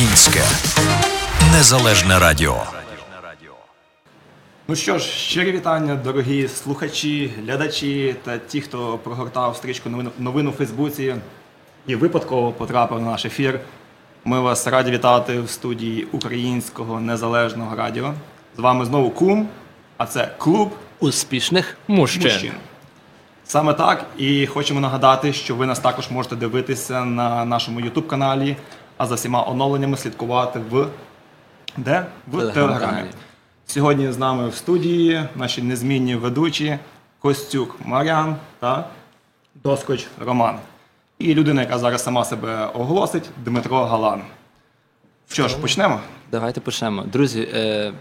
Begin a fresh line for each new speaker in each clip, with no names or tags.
Українське незалежне радіо.
Ну що ж, щирі вітання, дорогі слухачі, глядачі та ті, хто прогортав стрічку новину, новину в Фейсбуці і випадково потрапив на наш ефір. Ми вас раді вітати в студії Українського незалежного радіо. З вами знову Кум, а це клуб
Успішних мужчин.
мужчин. Саме так, і хочемо нагадати, що ви нас також можете дивитися на нашому YouTube каналі, а за всіма оновленнями слідкувати в де? В Телеграмі. Сьогодні з нами в студії наші незмінні ведучі Костюк Мар'ян та Доскоч Роман. І людина, яка зараз сама себе оголосить, Дмитро Галан. Що ж, почнемо?
Давайте почнемо. Друзі, е,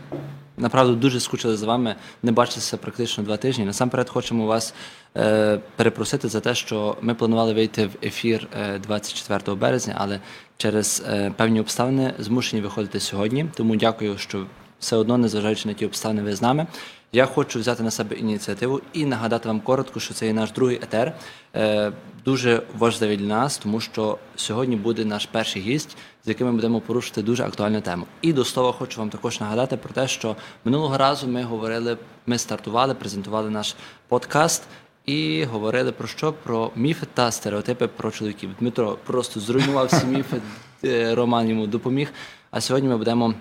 направду дуже скучили з вами. Не бачилися практично два тижні. Насамперед хочемо вас е, перепросити за те, що ми планували вийти в ефір е, 24 березня, але через е, певні обставини змушені виходити сьогодні. Тому дякую, що все одно, незважаючи на ті обставини, ви з нами. Я хочу взяти на себе ініціативу і нагадати вам коротко, що це є наш другий етер. Е, дуже важливий для нас, тому що сьогодні буде наш перший гість, з яким ми будемо порушити дуже актуальну тему. І до слова хочу вам також нагадати про те, що минулого разу ми говорили, ми стартували, презентували наш подкаст. І говорили про що? Про міфи та стереотипи про чоловіків. Дмитро просто зруйнував всі міфи, е, Роман йому допоміг. А сьогодні ми будемо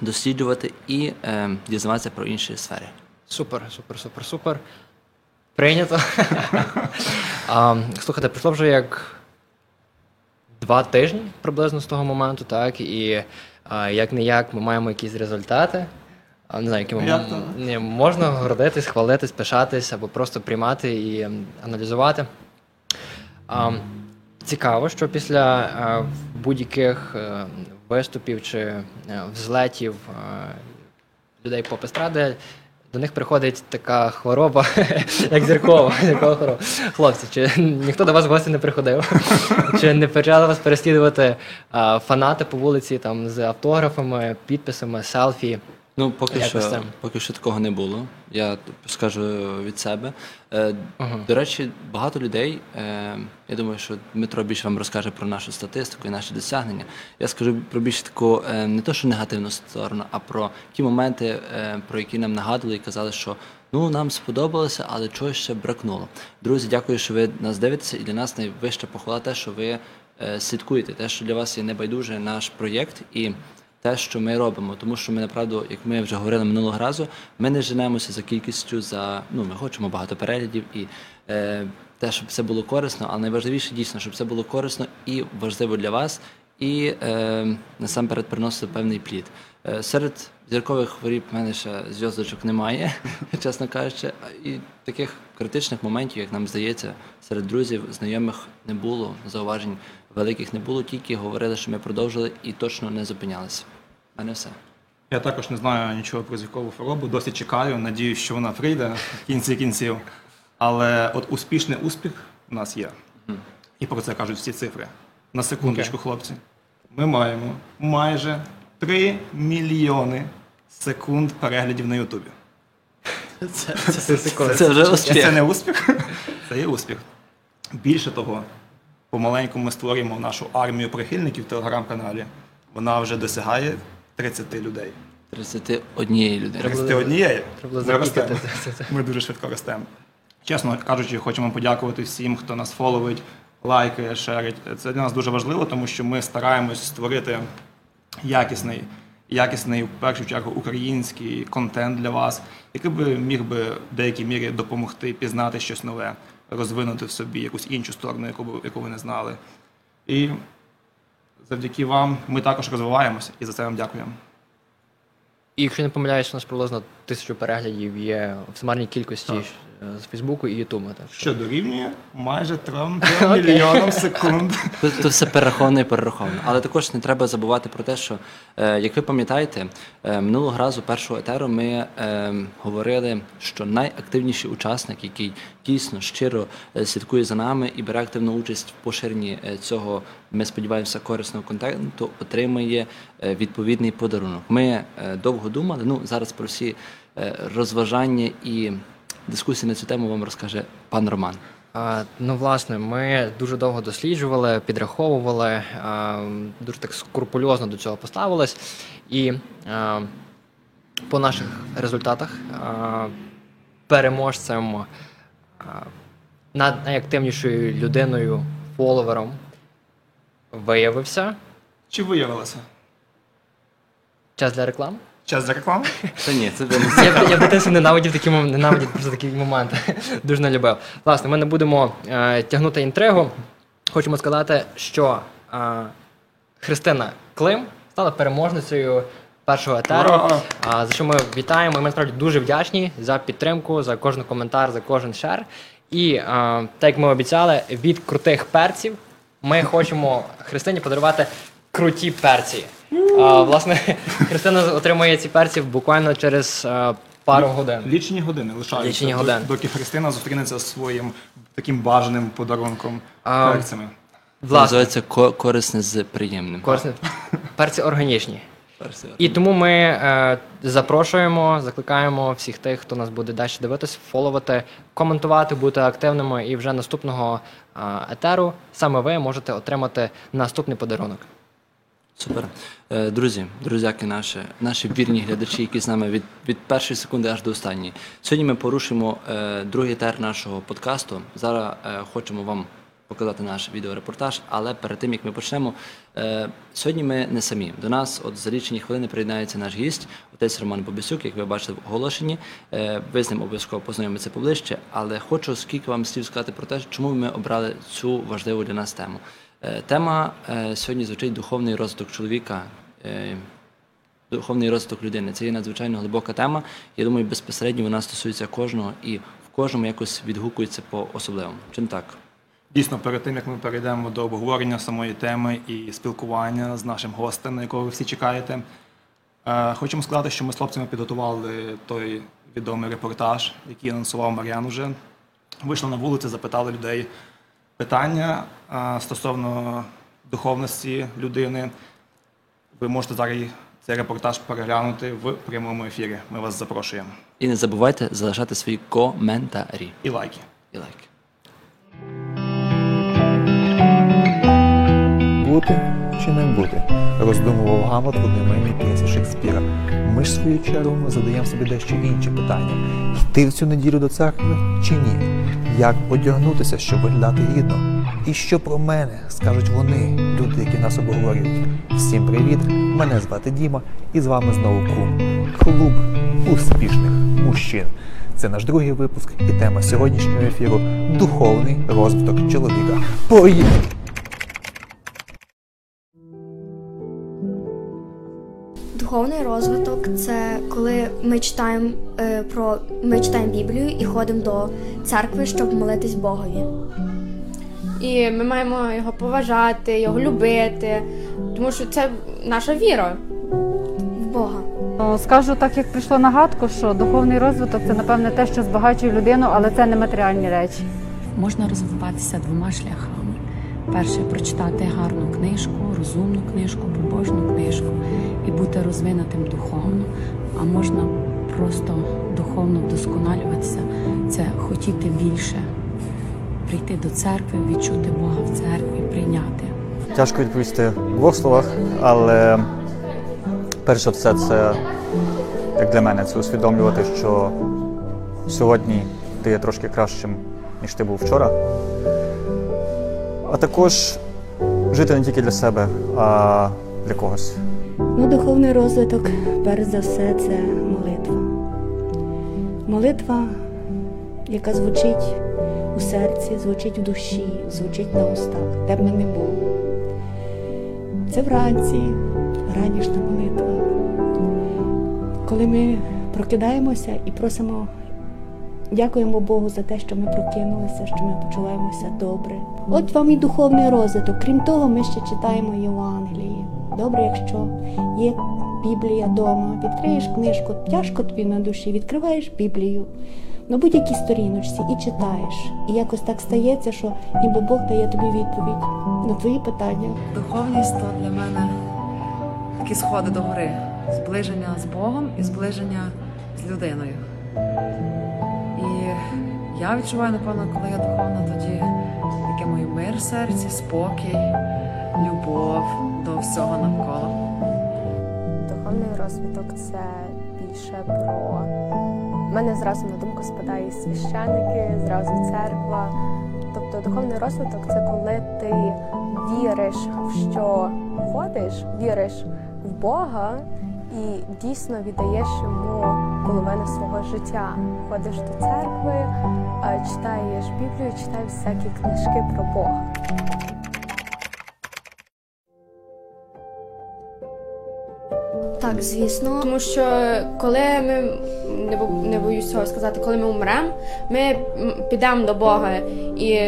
досліджувати і е, дізнаватися про інші сфери.
Супер, супер, супер, супер. Прийнято. а, слухайте, пройшло вже як два тижні приблизно з того моменту, так, і а, як не як ми маємо якісь результати. А, не знаю, якими
Як
м-
то?
можна гордитись, хвалитись, пишатись або просто приймати і аналізувати. А, цікаво, що після а, будь-яких е, виступів чи е, взлетів е, людей поп естради, до них приходить така хвороба, як зіркова, зіркова хвороба. Хлопці, чи ніхто до вас в гості не приходив? Чи не почали вас переслідувати а, фанати по вулиці там з автографами, підписами, селфі?
Ну, поки
Як ви з
що,
цим?
поки що такого не було. Я скажу від себе. Е,
Ага.
До речі, багато людей. Е, я думаю, що Дмитро більше вам розкаже про нашу статистику і наші досягнення. Я скажу про більш таку е, не то, що негативну сторону, а про ті моменти, е, про які нам нагадували і казали, що ну нам сподобалося, але чогось ще бракнуло. Друзі, дякую, що ви нас дивитеся, і для нас найвища похвала те, що ви е, слідкуєте, те, що для вас є небайдуже наш проєкт і те, що ми робимо, тому що ми направду, як ми вже говорили минулого разу, ми не женемося за кількістю, за ну ми хочемо багато переглядів і е, те, щоб це було корисно, але найважливіше дійсно, щоб це було корисно і важливо для вас, і е, насамперед приносити певний плід. Е, серед зіркових хворіб в мене ще зв'язочок немає, чесно кажучи, і таких критичних моментів, як нам здається, серед друзів, знайомих не було, зауважень великих не було, тільки говорили, що ми продовжили і точно не зупинялися. А не все.
Я також не знаю нічого про зіркову хворобу, досі чекаю, надіюсь, що вона прийде в кінці кінців. Але от успішний успіх у нас є. І про це кажуть всі цифри. На секундочку, хлопці. Ми маємо майже 3 мільйони секунд переглядів на Ютубі.
Це,
Це секунди.
це вже
Це
успіх.
не успіх, це є успіх. Більше того, помаленьку ми створюємо нашу армію прихильників в телеграм-каналі. Вона вже досягає 30 людей.
31 людини.
31
Треба
Ми
це- це-
Ми дуже швидко ростемо. Чесно кажучи, хочемо подякувати всім, хто нас фоловить, лайкає, шерить. Це для нас дуже важливо, тому що ми стараємось створити якісний, якісний, в першу чергу, український контент для вас, який би міг би в деякій мірі допомогти пізнати щось нове, розвинути в собі якусь іншу сторону, яку, яку ви не знали. І завдяки вам ми також розвиваємося, і за це вам дякуємо.
І якщо не помиляюсь, у нас приблизно тисячу переглядів є в сумарній кількості
Так.
З Фейсбуку і Ютуба. Так.
Що дорівнює майже 3 мільйонам секунд.
Тут, тут все перераховано і перераховано. Але також не треба забувати про те, що, е, як ви пам'ятаєте, е, минулого разу першого етеру ми е, говорили, що найактивніший учасник, який дійсно щиро слідкує за нами і бере активну участь в поширенні цього, ми сподіваємося, корисного контенту, отримає відповідний подарунок. Ми довго думали. Ну зараз про всі розважання і дискусії на цю тему вам розкаже пан Роман.
Ну, власне, ми дуже довго досліджували, підраховували, дуже так скрупульозно до цього поставились. І по наших результатах переможцем, над- найактивнішою людиною, фоловером виявився
Чи виявилося?
час для реклами.
Час для реклами?
Та ні, це не
Я, я в дитинстві ненавидів такі ненавидів просто такі моменти. Дуже не любив. Власне, ми не будемо е, тягнути інтригу. Хочемо сказати, що е, Христина Клим стала переможницею першого етеру. А, за що ми вітаємо. І ми насправді дуже вдячні за підтримку, за кожен коментар, за кожен шер. І е, так як ми обіцяли, від крутих перців ми хочемо Христині подарувати круті перці. А, власне, Христина отримує ці перці буквально через е, пару годин.
Лічені години лишаються.
Лічені
до-
години.
Доки Христина зустрінеться зі своїм таким бажаним подарунком
А,
перцями.
Власне,
називається ко- корисне з приємним.
корисне. перці органічні.
Перси.
І тому ми е, запрошуємо, закликаємо всіх тих, хто нас буде далі дивитись, фоловати, коментувати, бути активними. І вже наступного е, етеру саме ви можете отримати наступний подарунок.
Супер. Е, Друзі, друзяки наші, наші вірні глядачі, які з нами від, від першої секунди аж до останньої. Сьогодні ми порушимо е, другий тер нашого подкасту. Зараз е, хочемо вам показати наш відеорепортаж, але перед тим як ми почнемо, сьогодні ми не самі. До нас, от за лічені хвилини, приєднається наш гість, отець Роман Бобісюк, як ви бачили в оголошенні. Ви з ним обов'язково познайомитеся поближче, але хочу скільки вам слів сказати про те, чому ми обрали цю важливу для нас тему. Е, Тема е, сьогодні звучить духовний розвиток чоловіка, е, духовний розвиток людини. Це є надзвичайно глибока тема. Я думаю, безпосередньо вона стосується кожного і в кожному якось відгукується по особливому. Чи не так?
Дійсно, перед тим як ми перейдемо до обговорення самої теми і спілкування з нашим гостем, на якого ви всі чекаєте, хочемо сказати, що ми з хлопцями підготували той відомий репортаж, який анонсував Мар'ян уже. Вийшли на вулицю, запитали людей питання стосовно духовності людини. Ви можете зараз цей репортаж переглянути в прямому ефірі. Ми вас запрошуємо.
І не забувайте залишати свої коментарі
І лайки.
і лайки.
Бути чи не бути, роздумував Гамлет в одноіменній п'єсі Шекспіра. Ми ж в свою чергу задаємо собі дещо інші питання: йти в цю неділю до церкви чи ні? Як одягнутися, щоб виглядати гідно? І що про мене скажуть вони, люди, які нас обговорюють? Всім привіт! Мене звати Діма, і з вами знову Крум. Клуб успішних мужчин. Це наш другий випуск, і тема сьогоднішнього ефіру духовний розвиток чоловіка. Поїхали!
Духовний розвиток це коли ми читаємо е, про ми читаємо Біблію і ходимо до церкви, щоб молитись Богові.
І ми маємо його поважати, його любити, тому що це наша віра.
В Бога.
Скажу так, як прийшло на гадку, що духовний розвиток це напевне те, що збагачує людину, але це не матеріальні речі.
Можна розвиватися двома шляхами. Перше прочитати гарну книжку, розумну книжку, побожну книжку і бути розвинутим духовно, а можна просто духовно вдосконалюватися, це хотіти більше, прийти до церкви, відчути Бога в церкві, прийняти.
Тяжко відповісти в двох словах, але перш за все, це як для мене це усвідомлювати, що сьогодні ти є трошки кращим, ніж ти був вчора. А також жити не тільки для себе, а для когось.
Ну, духовний розвиток, перш за все, це молитва. Молитва, яка звучить у серці, звучить в душі, звучить на устах, де б ми не були. Це вранці, ранішня молитва. Коли ми прокидаємося і просимо, дякуємо Богу за те, що ми прокинулися, що ми почуваємося добре. От вам і духовний розвиток. Крім того, ми ще читаємо Євангеліє. Добре, якщо є Біблія вдома, відкриєш книжку, тяжко тобі на душі, відкриваєш Біблію на будь-якій сторіночці і читаєш. І якось так стається, що ніби Бог дає тобі відповідь на твої питання.
Духовність то для мене такі сходи до гори, зближення з Богом і зближення з людиною. І Я відчуваю, напевно, коли я духовна, тоді який мій мир в серці, спокій, любов до всього навколо.
Духовний розвиток це більше про. У мене зразу на думку спадає священники, зразу церква. Тобто духовний розвиток це коли ти віриш в що ходиш, віриш в Бога і дійсно віддаєш йому половину свого життя. Ходиш до церкви, читаєш Біблію, читаєш всякі книжки про Бога.
Так, звісно.
Тому що коли ми не бо- не боюсь цього сказати, коли ми умремо, ми підемо до Бога і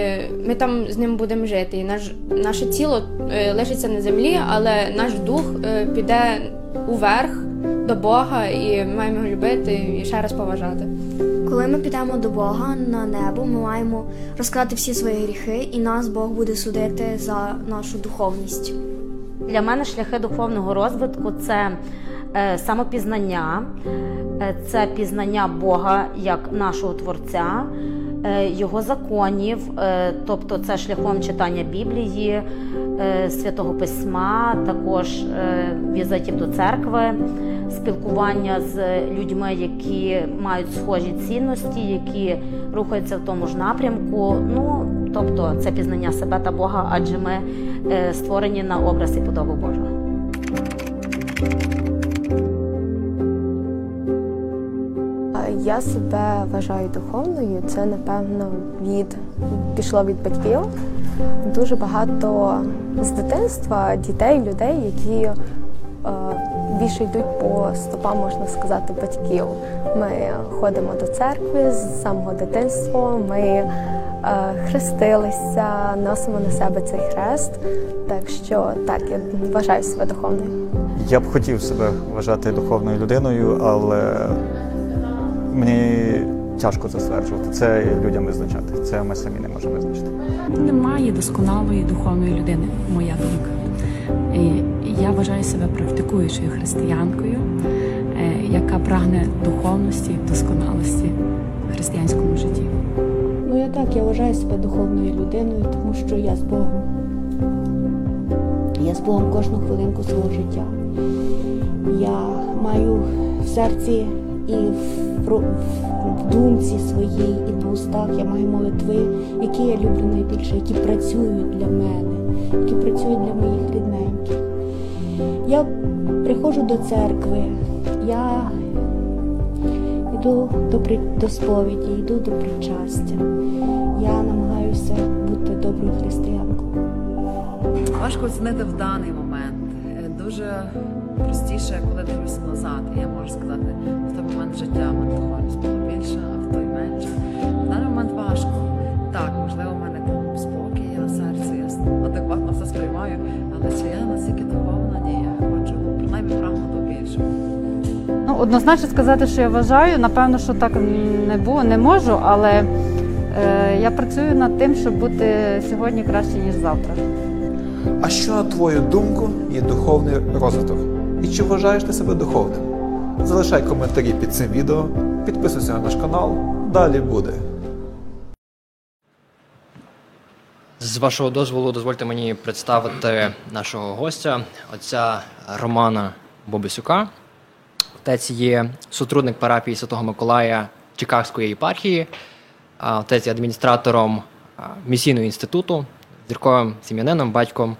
ми там з ним будемо жити. І наш, наше тіло е, лишиться на землі, але наш дух е, піде уверх до Бога, і маємо його любити і ще раз поважати.
Коли ми підемо до Бога на небо, ми маємо розказати всі свої гріхи, і нас Бог буде судити за нашу духовність.
Для мене шляхи духовного розвитку це е, самопізнання, е, це пізнання Бога як нашого Творця, е, Його законів, тобто це шляхом читання Біблії, Святого Письма, також візитів до церкви, спілкування з людьми, які мають схожі цінності, які рухаються в тому ж напрямку. Ну, тобто це пізнання себе та Бога, адже ми е, створені на образ і подобу Божу.
Е, Я себе вважаю духовною. Це напевно від пішло від батьків. Дуже багато з дитинства дітей, людей, які е, більше йдуть по стопам, можна сказати, батьків. Ми ходимо до церкви з самого дитинства. Ми хрестилися, носимо на себе цей хрест. Так що так, я вважаю себе духовною.
Я б хотів себе вважати духовною людиною, але мені тяжко це стверджувати. Це людям визначати. Це ми самі не можемо визначити.
Немає досконалої духовної людини, моя думка. Я вважаю себе практикуючою християнкою, е, яка прагне духовності, досконалості в християнському житті.
Так, я вважаю себе духовною людиною, тому що я з Богом. Я з Богом кожну хвилинку свого життя. Я маю в серці і в, ро- в думці своїй, і на устах я маю молитви, які я люблю найбільше, які працюють для мене, які працюють для моїх рідненьких. Я приходжу до церкви, я йду до, при- до сповіді, йду до причастя. Доброю християнкою.
Важко оцінити в даний момент. Е, Дуже простіше, коли дивлюся назад. Я можу сказати, в той момент життя мене духовність було більше, а в той менше. В даний момент важко. Так, можливо, в мене там спокій є на серці, я адекватно все сприймаю, але чи я настільки духовна, ні, я хочу ну, принаймні прагну до більшого.
Ну, однозначно сказати, що я вважаю, напевно, що так не було, не можу, але я працюю над тим, щоб бути сьогодні краще, ніж завтра.
А що, на твою думку, є духовний розвиток? І чи вважаєш ти себе духовним? Залишай коментарі під цим відео, підписуйся на наш канал. Далі буде.
З вашого дозволу, дозвольте мені представити нашого гостя, отця Романа Бобисюка. Отець є сотрудник парафії Святого Миколая Чикагської єпархії, отець є адміністратором місійного інституту, зірковим сім'янином, батьком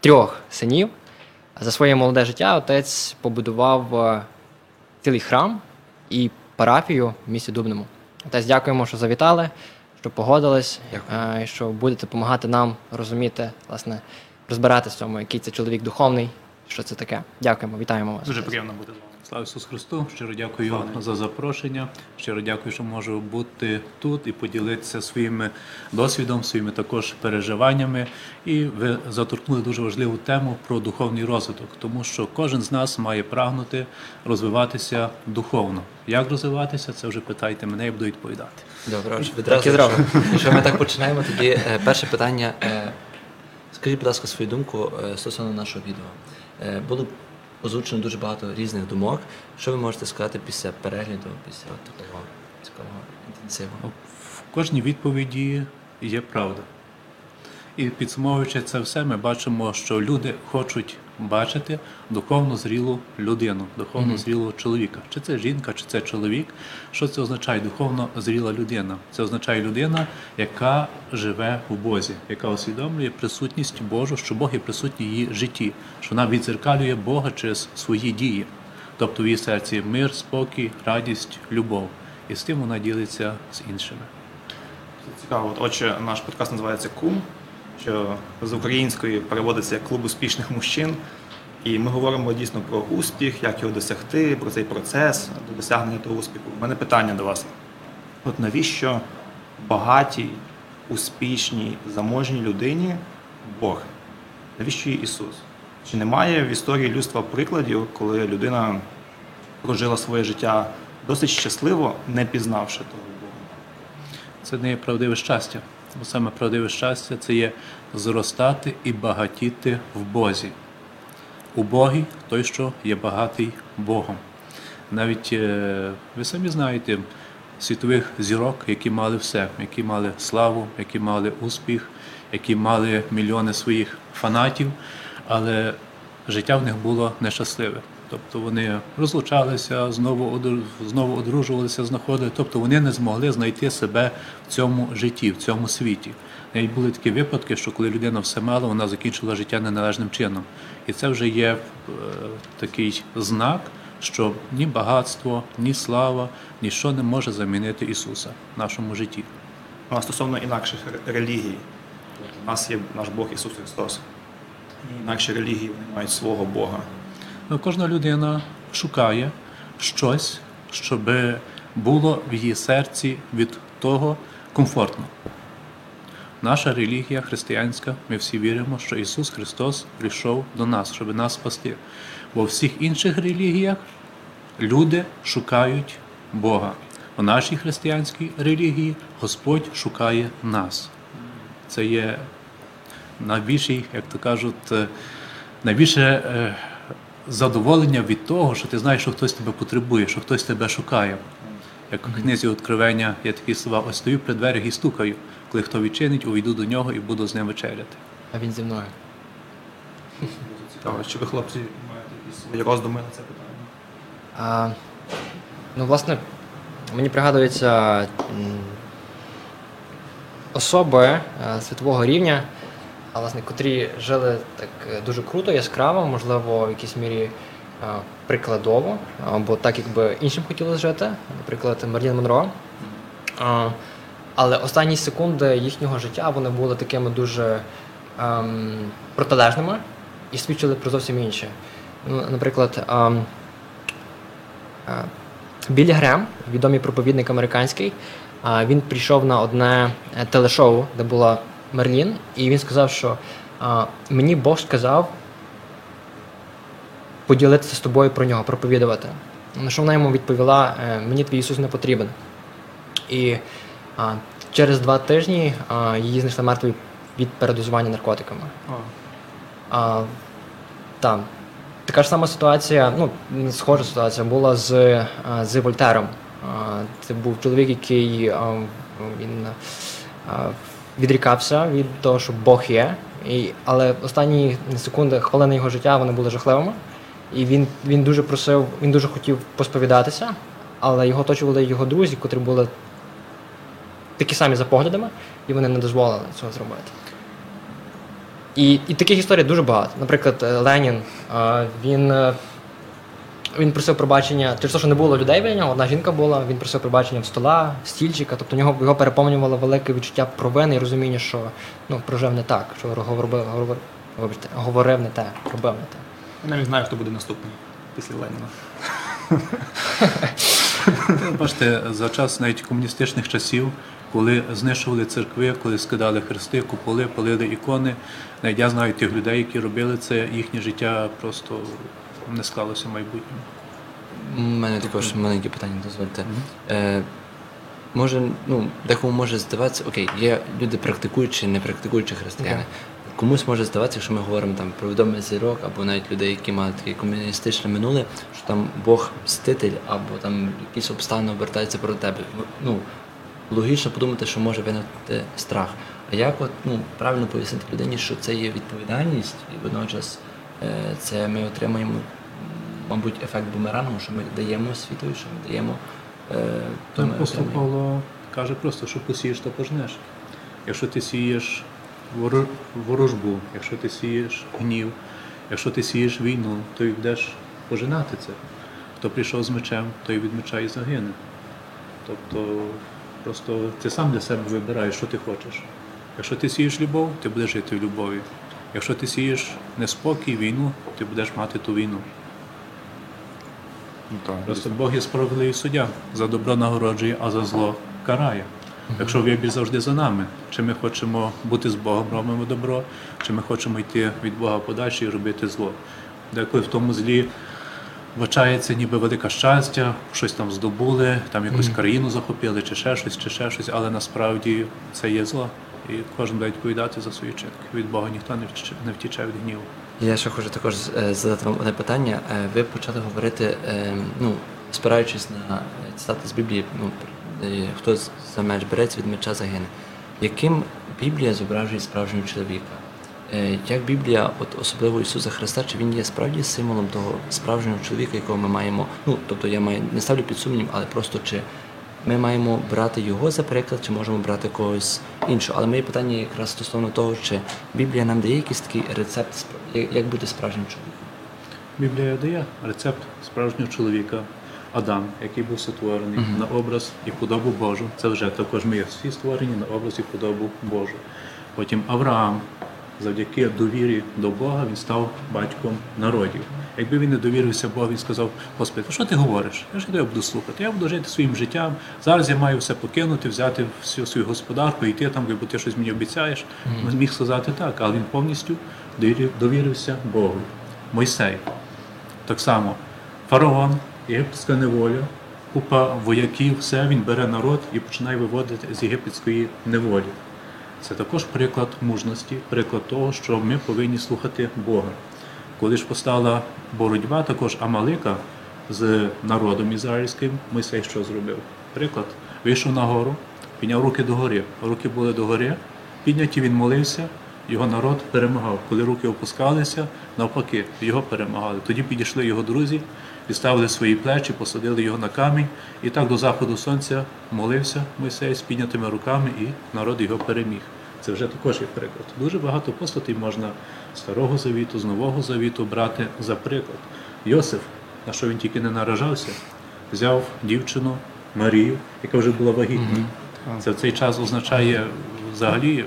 трьох синів. За своє молоде життя отець побудував цілий храм і парафію в місті Дубному. Отець, дякуємо, що завітали, що погодились, і що будете допомагати нам розуміти, власне, розбиратися в цьому, який це чоловік духовний, що це таке. Дякуємо, вітаємо вас.
Дуже приємно бути з вами.
Слава Ісусу Христу! Щиро дякую за запрошення. Щиро дякую, що можу бути тут і поділитися своїм досвідом, своїми також переживаннями. І ви заторкнули дуже важливу тему про духовний розвиток, тому що кожен з нас має прагнути розвиватися духовно. Як розвиватися, це вже питайте мене, я буду відповідати.
Добре, відразу, якщо- якщо ми так починаємо, тоді е, перше питання. е, Скажіть, будь ласка, свою думку е, стосовно нашого відео. Було озвучено дуже багато різних думок. Що ви можете сказати після перегляду, після такого цікавого інтенсиву?
кожній відповіді є правда. І підсумовуючи це все, ми бачимо, що люди хочуть бачити духовно зрілу людину, духовно зрілого чоловіка. Чи це жінка, чи це чоловік. Що це означає? Духовно зріла людина. Це означає людина, яка живе в Бозі, яка усвідомлює присутність Божу, що Бог є присутній в її житті, що вона відзеркалює Бога через свої дії. Тобто в її серці мир, спокій, радість, любов. І з тим вона ділиться з іншими.
Цікаво. Отже, наш подкаст називається Кум, що з української переводиться як клуб успішних мужчин. І ми говоримо дійсно про успіх, як його досягти, про цей процес до досягнення того успіху. У мене питання до вас. От навіщо багатій, успішній, заможній людині Бог? Навіщо їй Ісус? Чи немає в історії людства прикладів, коли людина прожила своє життя досить щасливо, не пізнавши того Бога?
Це не є правдиве щастя. Бо саме правдиве щастя це є зростати і багатіти в Бозі. У Богі той, що є багатий Богом. Навіть е, ви самі знаєте світових зірок, які мали все, які мали славу, які мали успіх, які мали мільйони своїх фанатів, але життя в них було нещасливе. Тобто вони розлучалися, знову, знову одружувалися, знаходили. Тобто вони не змогли знайти себе в цьому житті, в цьому світі. Навіть були такі випадки, що коли людина все мала, вона закінчила життя неналежним чином. І це вже є е, такий знак, що ні багатство, ні слава, ніщо не може замінити Ісуса в нашому житті.
Ну, а стосовно інакших релігій, у нас є наш Бог Ісус Христос. Інакші релігії вони мають свого Бога.
Ну, Кожна людина шукає щось, щоб було в її серці від того комфортно. Наша релігія християнська, ми всі віримо, що Ісус Христос прийшов до нас, щоб нас спасти. Бо в всіх інших релігіях люди шукають Бога. У нашій християнській релігії Господь шукає нас. Це є найбільший, як то кажуть, е, найбільше е, задоволення від того, що ти знаєш, що хтось тебе потребує, що хтось тебе шукає. Як у книзі Откровення є такі слова: ось стою при дверях і стукаю. Коли хто відчинить, увійду до нього і буду з ним вечеряти.
А він зі мною.
Цікаво, чи ви, хлопці, маєте якісь свої роздуми на це питання?
А, ну, власне, мені пригадуються м, особи е, світового рівня, а, власне, котрі жили так е, дуже круто, яскраво, можливо, в якійсь мірі е, прикладово, або так, якби іншим хотілося жити, наприклад, Мерлін Монро. Але останні секунди їхнього життя вони були такими дуже ем, протилежними і свідчили про зовсім інше. Ну, наприклад, ем, е, Біллі Грем, відомий проповідник американський, а, він прийшов на одне е, телешоу, де була Мерлін, і він сказав, що а, мені Бог сказав поділитися з тобою про нього, проповідувати. На що вона йому відповіла: е, мені твій Ісус не потрібен. І а, через два тижні а, її знайшли мертвою від передозування наркотиками. А, там. Така ж сама ситуація, ну, схожа ситуація була з, з Вольтером. Це був чоловік, який він відрікався від того, що Бог є. І, але останні секунди, хвилини його життя вони були жахливими. І він, він дуже просив, він дуже хотів посповідатися, але його оточували його друзі, котрі були такі самі за поглядами, і вони не дозволили цього зробити. І, і таких історій дуже багато. Наприклад, е, Ленін, е, він, е, він просив пробачення через те, що не було людей біля нього, одна жінка була, він просив пробачення в стола, стільчика, тобто нього, його переповнювало велике відчуття провини і розуміння, що ну, прожив не так, що говорив, говорив, вибачте, говорив не те, робив не те.
Я навіть знаю, хто буде наступний після Леніна.
Ну, Бачите, за час навіть комуністичних часів, коли знищували церкви, коли скидали хрести, куполи, палили ікони, навіть я знаю тих людей, які робили це, їхнє життя просто не склалося в майбутньому.
У мене також маленьке питання, дозвольте. Е, може, ну, декому може здаватися, окей, є люди практикуючі, не практикуючі християни. Комусь може здаватися, якщо ми говоримо там про відомий зірок, або навіть людей, які мають таке комуністичне минуле, що там Бог мститель, або там якісь обставини обертаються проти тебе. Ну, логічно подумати, що може виникнути страх. А як от, ну, правильно пояснити людині, що це є відповідальність, і водночас е, це ми отримаємо, мабуть, ефект бумерангу, що ми даємо світові, що ми даємо е, то ми
апостол. Павло каже просто, що посієш, то пожнеш. Якщо ти сієш ворожбу, якщо ти сієш гнів, якщо ти сієш війну, то й будеш пожинати це. Хто прийшов з мечем, той від меча і загине. Тобто просто ти сам для себе вибираєш, що ти хочеш. Якщо ти сієш любов, ти будеш жити в любові. Якщо ти сієш неспокій, війну, ти будеш мати ту війну. Просто Бог є справедливий суддя. За добро нагороджує, а за зло карає. Якщо вибір завжди за нами, чи ми хочемо бути з Богом, робимо добро, чи ми хочемо йти від Бога подальше і робити зло. Деколи в тому злі вбачається ніби велике щастя, щось там здобули, там якусь країну захопили, чи ще щось, чи ще щось, але насправді це є зло. І кожен буде відповідати за свої вчинки. Від Бога ніхто не втіче, не втіче від гніву.
Я ще хочу також е, задати вам одне питання. Е, Ви почали говорити, е, ну, спираючись на цитати з Біблії, ну, хто за меч береться, від меча загине. Яким Біблія зображує справжнього чоловіка? Як Біблія, от особливо Ісуса Христа, чи він є справді символом того справжнього чоловіка, якого ми маємо? Ну, тобто я маю не ставлю під сумнів, але просто чи ми маємо брати його за приклад, чи можемо брати когось іншого. Але моє питання якраз стосовно того, чи Біблія нам дає якийсь такий рецепт, як- бути справжнім чоловіком.
Біблія дає рецепт справжнього чоловіка Адам, який був сотворений
Мгм.
на образ і подобу Божу. Це вже також ми є всі створені на образ і подобу Божу. Потім Авраам, завдяки довірі до Бога, він став батьком народів. Якби він не довірився Богу, він сказав: Господи, що ти говориш? Я ж тебе буду слухати. Я буду жити своїм життям. Зараз я маю все покинути, взяти всю свою господарку, йти там, бо ти щось мені обіцяєш.
Мгм.
Міг сказати так, але він повністю довірився Богу. Мойсей. Так само фараон, єгипетська неволя, купа вояків, все, він бере народ і починає виводити з єгипетської неволі. Це також приклад мужності, приклад того, що ми повинні слухати Бога. Коли ж постала боротьба, також Амалика з народом ізраїльським, Мойсей що зробив? Приклад, вийшов на гору, підняв руки догори. Руки були догори, підняті він молився, його народ перемагав. Коли руки опускалися, навпаки, його перемагали. Тоді підійшли його друзі, підставили свої плечі, посадили його на камінь, і так до заходу сонця молився Мойсей з піднятими руками, і народ його переміг. Це вже також є приклад. Дуже багато постатей можна з старого завіту, з нового завіту брати за приклад. Йосиф, на що він тільки не наражався, взяв дівчину Марію, яка вже була вагітна. Це в цей час означає взагалі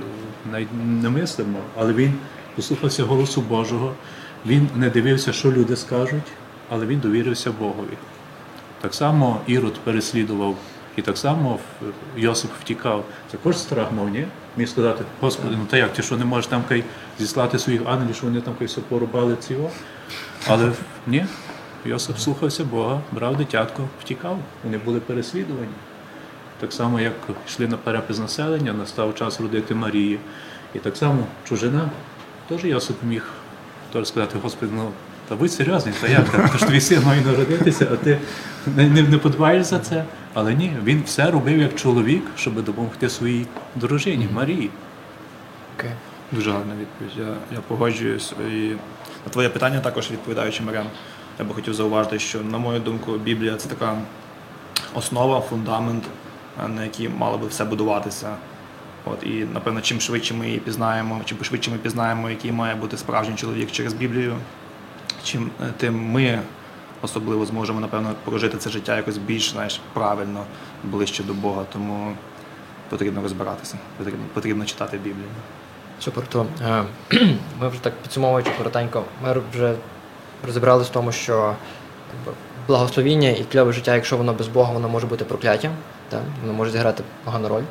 навіть немислимо, але він послухався голосу Божого, він не дивився, що люди скажуть, але він довірився Богові. Так само Ірод переслідував, і так само Йосип втікав. Також страх мав, ні? Міг сказати, Господи, ну та як, ти що не можеш там кай зіслати своїх ангелів, що вони там кай все порубали цього? Але ні, Йосип слухався Бога, брав дитятко, втікав, вони були переслідувані. Так само, як йшли на перепис населення, настав час родити Марії. І так само чужина, теж Йосип міг теж сказати, Господи, ну та будь серйозний, та як? Тож твій син має народитися, а ти не, не, не подбаєш за це. Але ні, він все робив як чоловік, щоб допомогти своїй дружині Марії.
Окей. Дуже гарна відповідь. Я, я погоджуюсь. І на твоє питання також відповідаючи Марям, я би хотів зауважити, що, на мою думку, Біблія це така основа, фундамент, е, на який мало би все будуватися. От, і, напевно, чим швидше ми її пізнаємо, чим швидше ми пізнаємо, який має бути справжній чоловік через Біблію, чим е, тим ми особливо зможемо, напевно, прожити це життя якось більш знаєш, правильно, ближче до Бога. Тому потрібно розбиратися, потрібно, потрібно читати Біблію.
Супер, то е, ми вже так підсумовуючи коротенько, ми вже розібралися в тому, що благословіння і кльове життя, якщо воно без Бога, воно може бути прокляттям, воно може зіграти погану роль.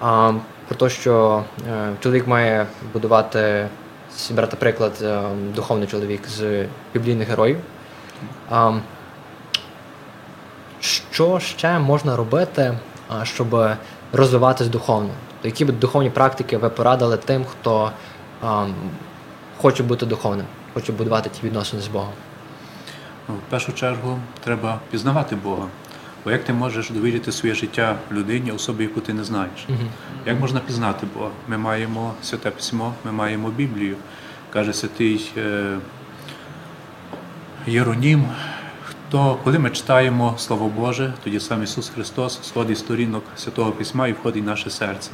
А, про те, що е, чоловік має будувати, брати приклад, е, духовний чоловік з біблійних героїв. А, що ще можна робити, щоб розвиватись духовно? Тобто, які б духовні практики ви порадили тим, хто а, хоче бути духовним, хоче будувати ті відносини з Богом?
Ну, В першу чергу треба пізнавати Бога. Бо як ти можеш довірити своє життя людині, особі, яку ти не знаєш? Як можна пізнати Бога? Ми маємо святе письмо, ми маємо Біблію. Каже святий е, Єронім. Хто, коли ми читаємо Слово Боже, тоді сам Ісус Христос сходить сторінок Святого Письма і входить в наше серце.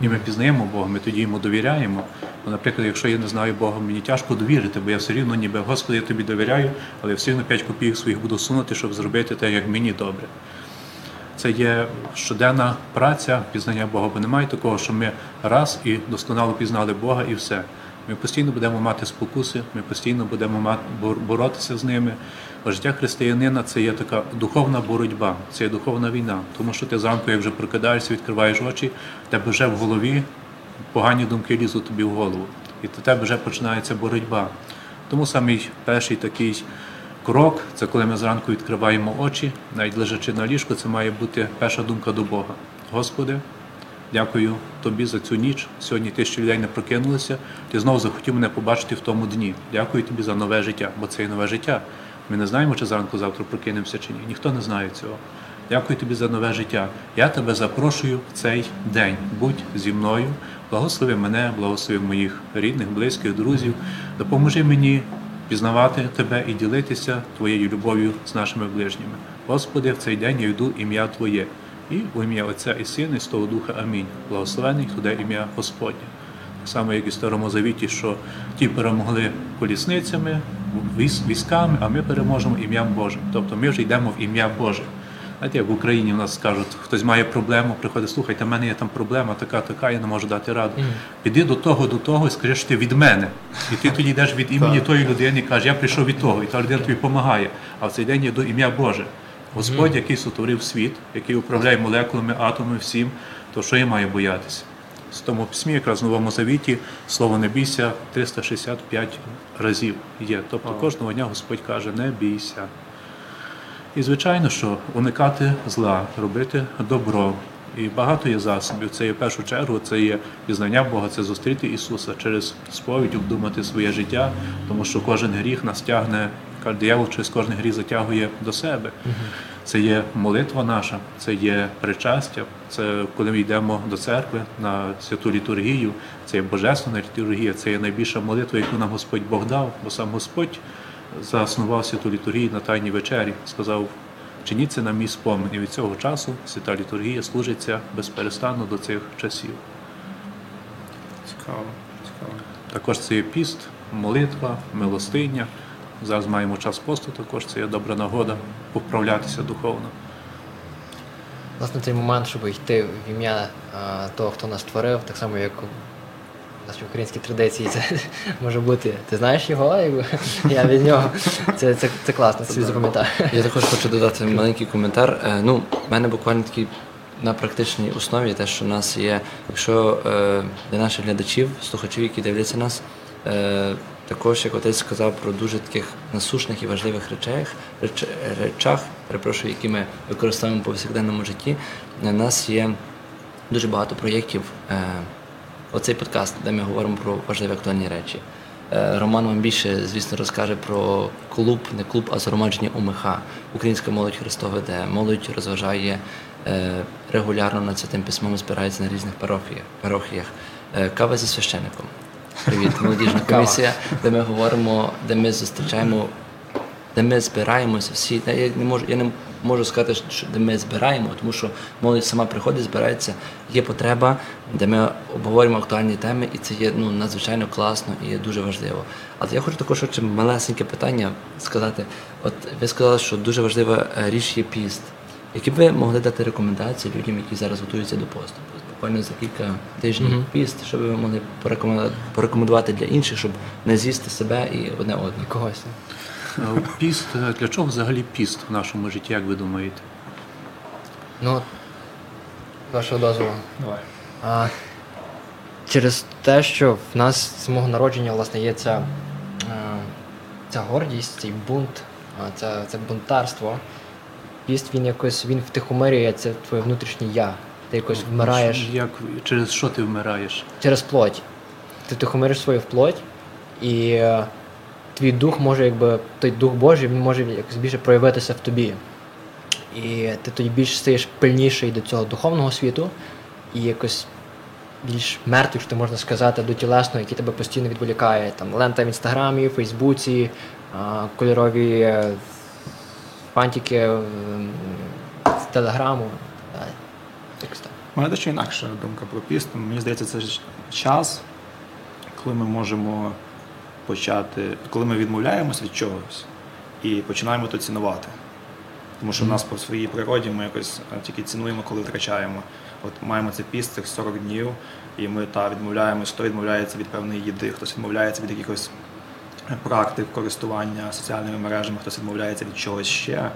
І ми пізнаємо Бога, ми тоді йому довіряємо. Бо, наприклад, якщо я не знаю Бога, мені тяжко довірити, бо я все рівно ніби Господи, я тобі довіряю, але я все рівно 5 копійок своїх буду сунути, щоб зробити те, як мені добре. Це є щоденна праця пізнання Бога, бо немає такого, що ми раз і досконало пізнали Бога і все. Ми постійно будемо мати спокуси, ми постійно будемо мати, боротися з ними. Бо життя християнина це є така духовна боротьба, це є духовна війна. Тому що ти зранку, як вже прокидаєшся, відкриваєш очі, тебе вже в голові погані думки лізуть тобі в голову. І до тебе вже починається боротьба. Тому самий перший такий крок це коли ми зранку відкриваємо очі, навіть лежачи на ліжку, це має бути перша думка до Бога. Господи, дякую тобі за цю ніч. Сьогодні тисячі людей не прокинулися. Ти знову захотів мене побачити в тому дні. Дякую тобі за нове життя, бо це є нове життя. Ми не знаємо, чи зранку завтра прокинемося чи ні. Ніхто не знає цього. Дякую тобі за нове життя. Я тебе запрошую в цей день. Будь зі мною, благослови мене, благослови моїх рідних, близьких, друзів. Допоможи мені пізнавати тебе і ділитися твоєю любов'ю з нашими ближніми. Господи, в цей день я йду ім'я Твоє. І у ім'я Отця і Сина, і Святого Духа. Амінь. Благословений туди ім'я Господнє. Так само, як і в Старому Завіті, що ті перемогли колісницями, військами, а ми переможемо ім'ям Божим. Тобто ми вже йдемо в ім'я Боже. Знаєте, як в Україні в нас скажуть, хтось має проблему, приходить, слухайте, в мене є там проблема, така, така, я не можу дати раду. Піди до того, до того і скажи, що ти від мене. І ти тоді йдеш від імені тої людини і кажеш, я прийшов від того, і та людина тобі допомагає. А в цей день є до ім'я Боже. Господь, який сотворив світ, який управляє молекулами, атомами, всім, то що я маю боятися? В тому письмі, якраз в Новому Завіті, слово не бійся 365 разів є. Тобто кожного дня Господь каже, не бійся. І звичайно, що уникати зла, робити добро. І багато є засобів. Це є в першу чергу, це є пізнання Бога, це зустріти Ісуса через сповідь, обдумати своє життя, тому що кожен гріх нас тягне, каже, диявол через кожен гріх затягує до себе. Це є молитва наша, це є причастя, це коли ми йдемо до церкви на святу літургію, це є божественна літургія, це є найбільша молитва, яку нам Господь Бог дав, бо сам Господь заснував святу літургію на Тайній вечері, сказав, чиніть це на мій спомин. І від цього часу свята літургія служиться безперестанно до цих часів.
Цікаво, цікаво.
Також це є піст, молитва, милостиня. Зараз маємо час посту, також це є добра нагода поправлятися духовно.
Власне, цей момент, щоб йти в ім'я того, хто нас створив, так само, як у нашій українській традиції, це може бути. Ти знаєш його, я від нього. Це, це, це класно, це запам'ятаю.
Я також хочу додати маленький коментар. Е, Ну, в мене буквально такий на практичній основі, те, що в нас є, якщо е, для наших глядачів, слухачів, які дивляться нас, е, також, як отець сказав про дуже таких насушних і важливих речах, реч, речах, перепрошую, які ми використовуємо в повсякденному житті, у нас є дуже багато проєктів. Е, оцей подкаст, де ми говоримо про важливі актуальні речі. Е, Роман вам більше, звісно, розкаже про клуб, не клуб, а згромадження УМХ. Українська молодь Христова, де молодь розважає е, регулярно над святим письмом, збирається на різних парохіях. Кава зі священником. Привіт, молодіжна комісія, де ми говоримо, де ми зустрічаємо де ми збираємося всі. Я не можу, я не можу сказати, що де ми збираємо, тому що молодь сама приходить, збирається, є потреба, де ми обговорюємо актуальні теми, і це є ну, надзвичайно класно і дуже важливо. Але я хочу також ще малесеньке питання сказати. От ви сказали, що дуже важлива е, річ є піст. Які б ви могли дати рекомендації людям, які зараз готуються до посту? Буквально за кілька тижнів
Мгм.
піст, що ви могли порекомендувати, для інших, щоб не з'їсти себе і одне одного.
Когось.
Е, Піст, е, для чого взагалі піст в нашому житті, як ви думаєте?
Ну, з вашого дозволу.
Давай.
А, через те, що в нас з самого народження власне є ця, е, ця гордість, цей бунт, це, це бунтарство. Піст він якось він втихомирює це твоє внутрішнє я. Ти якось вмираєш
Як, через що ти вмираєш?
через плоть. Ти втихомириш свою плоть, і е, твій дух може, якби той дух Божий, він може якось більше проявитися в тобі. І ти тоді більш стаєш пильніший до цього духовного світу і якось більш мертвий, що можна сказати, до тілесного, який тебе постійно відволікає. Там лента в інстаграмі, Фейсбуці, а, кольорові е, фантики е, з телеграму.
У мене дещо інакша думка про піст. Мені здається, це час, коли ми можемо почати, коли ми відмовляємось від чогось і починаємо то цінувати. Тому що в нас по своїй природі ми якось е, тільки цінуємо, коли втрачаємо. От маємо цей піст цих 40 днів, і ми та відмовляємось, хто відмовляється від певної їди, хтось відмовляється від якихось практик користування соціальними мережами, хтось відмовляється від чогось ще.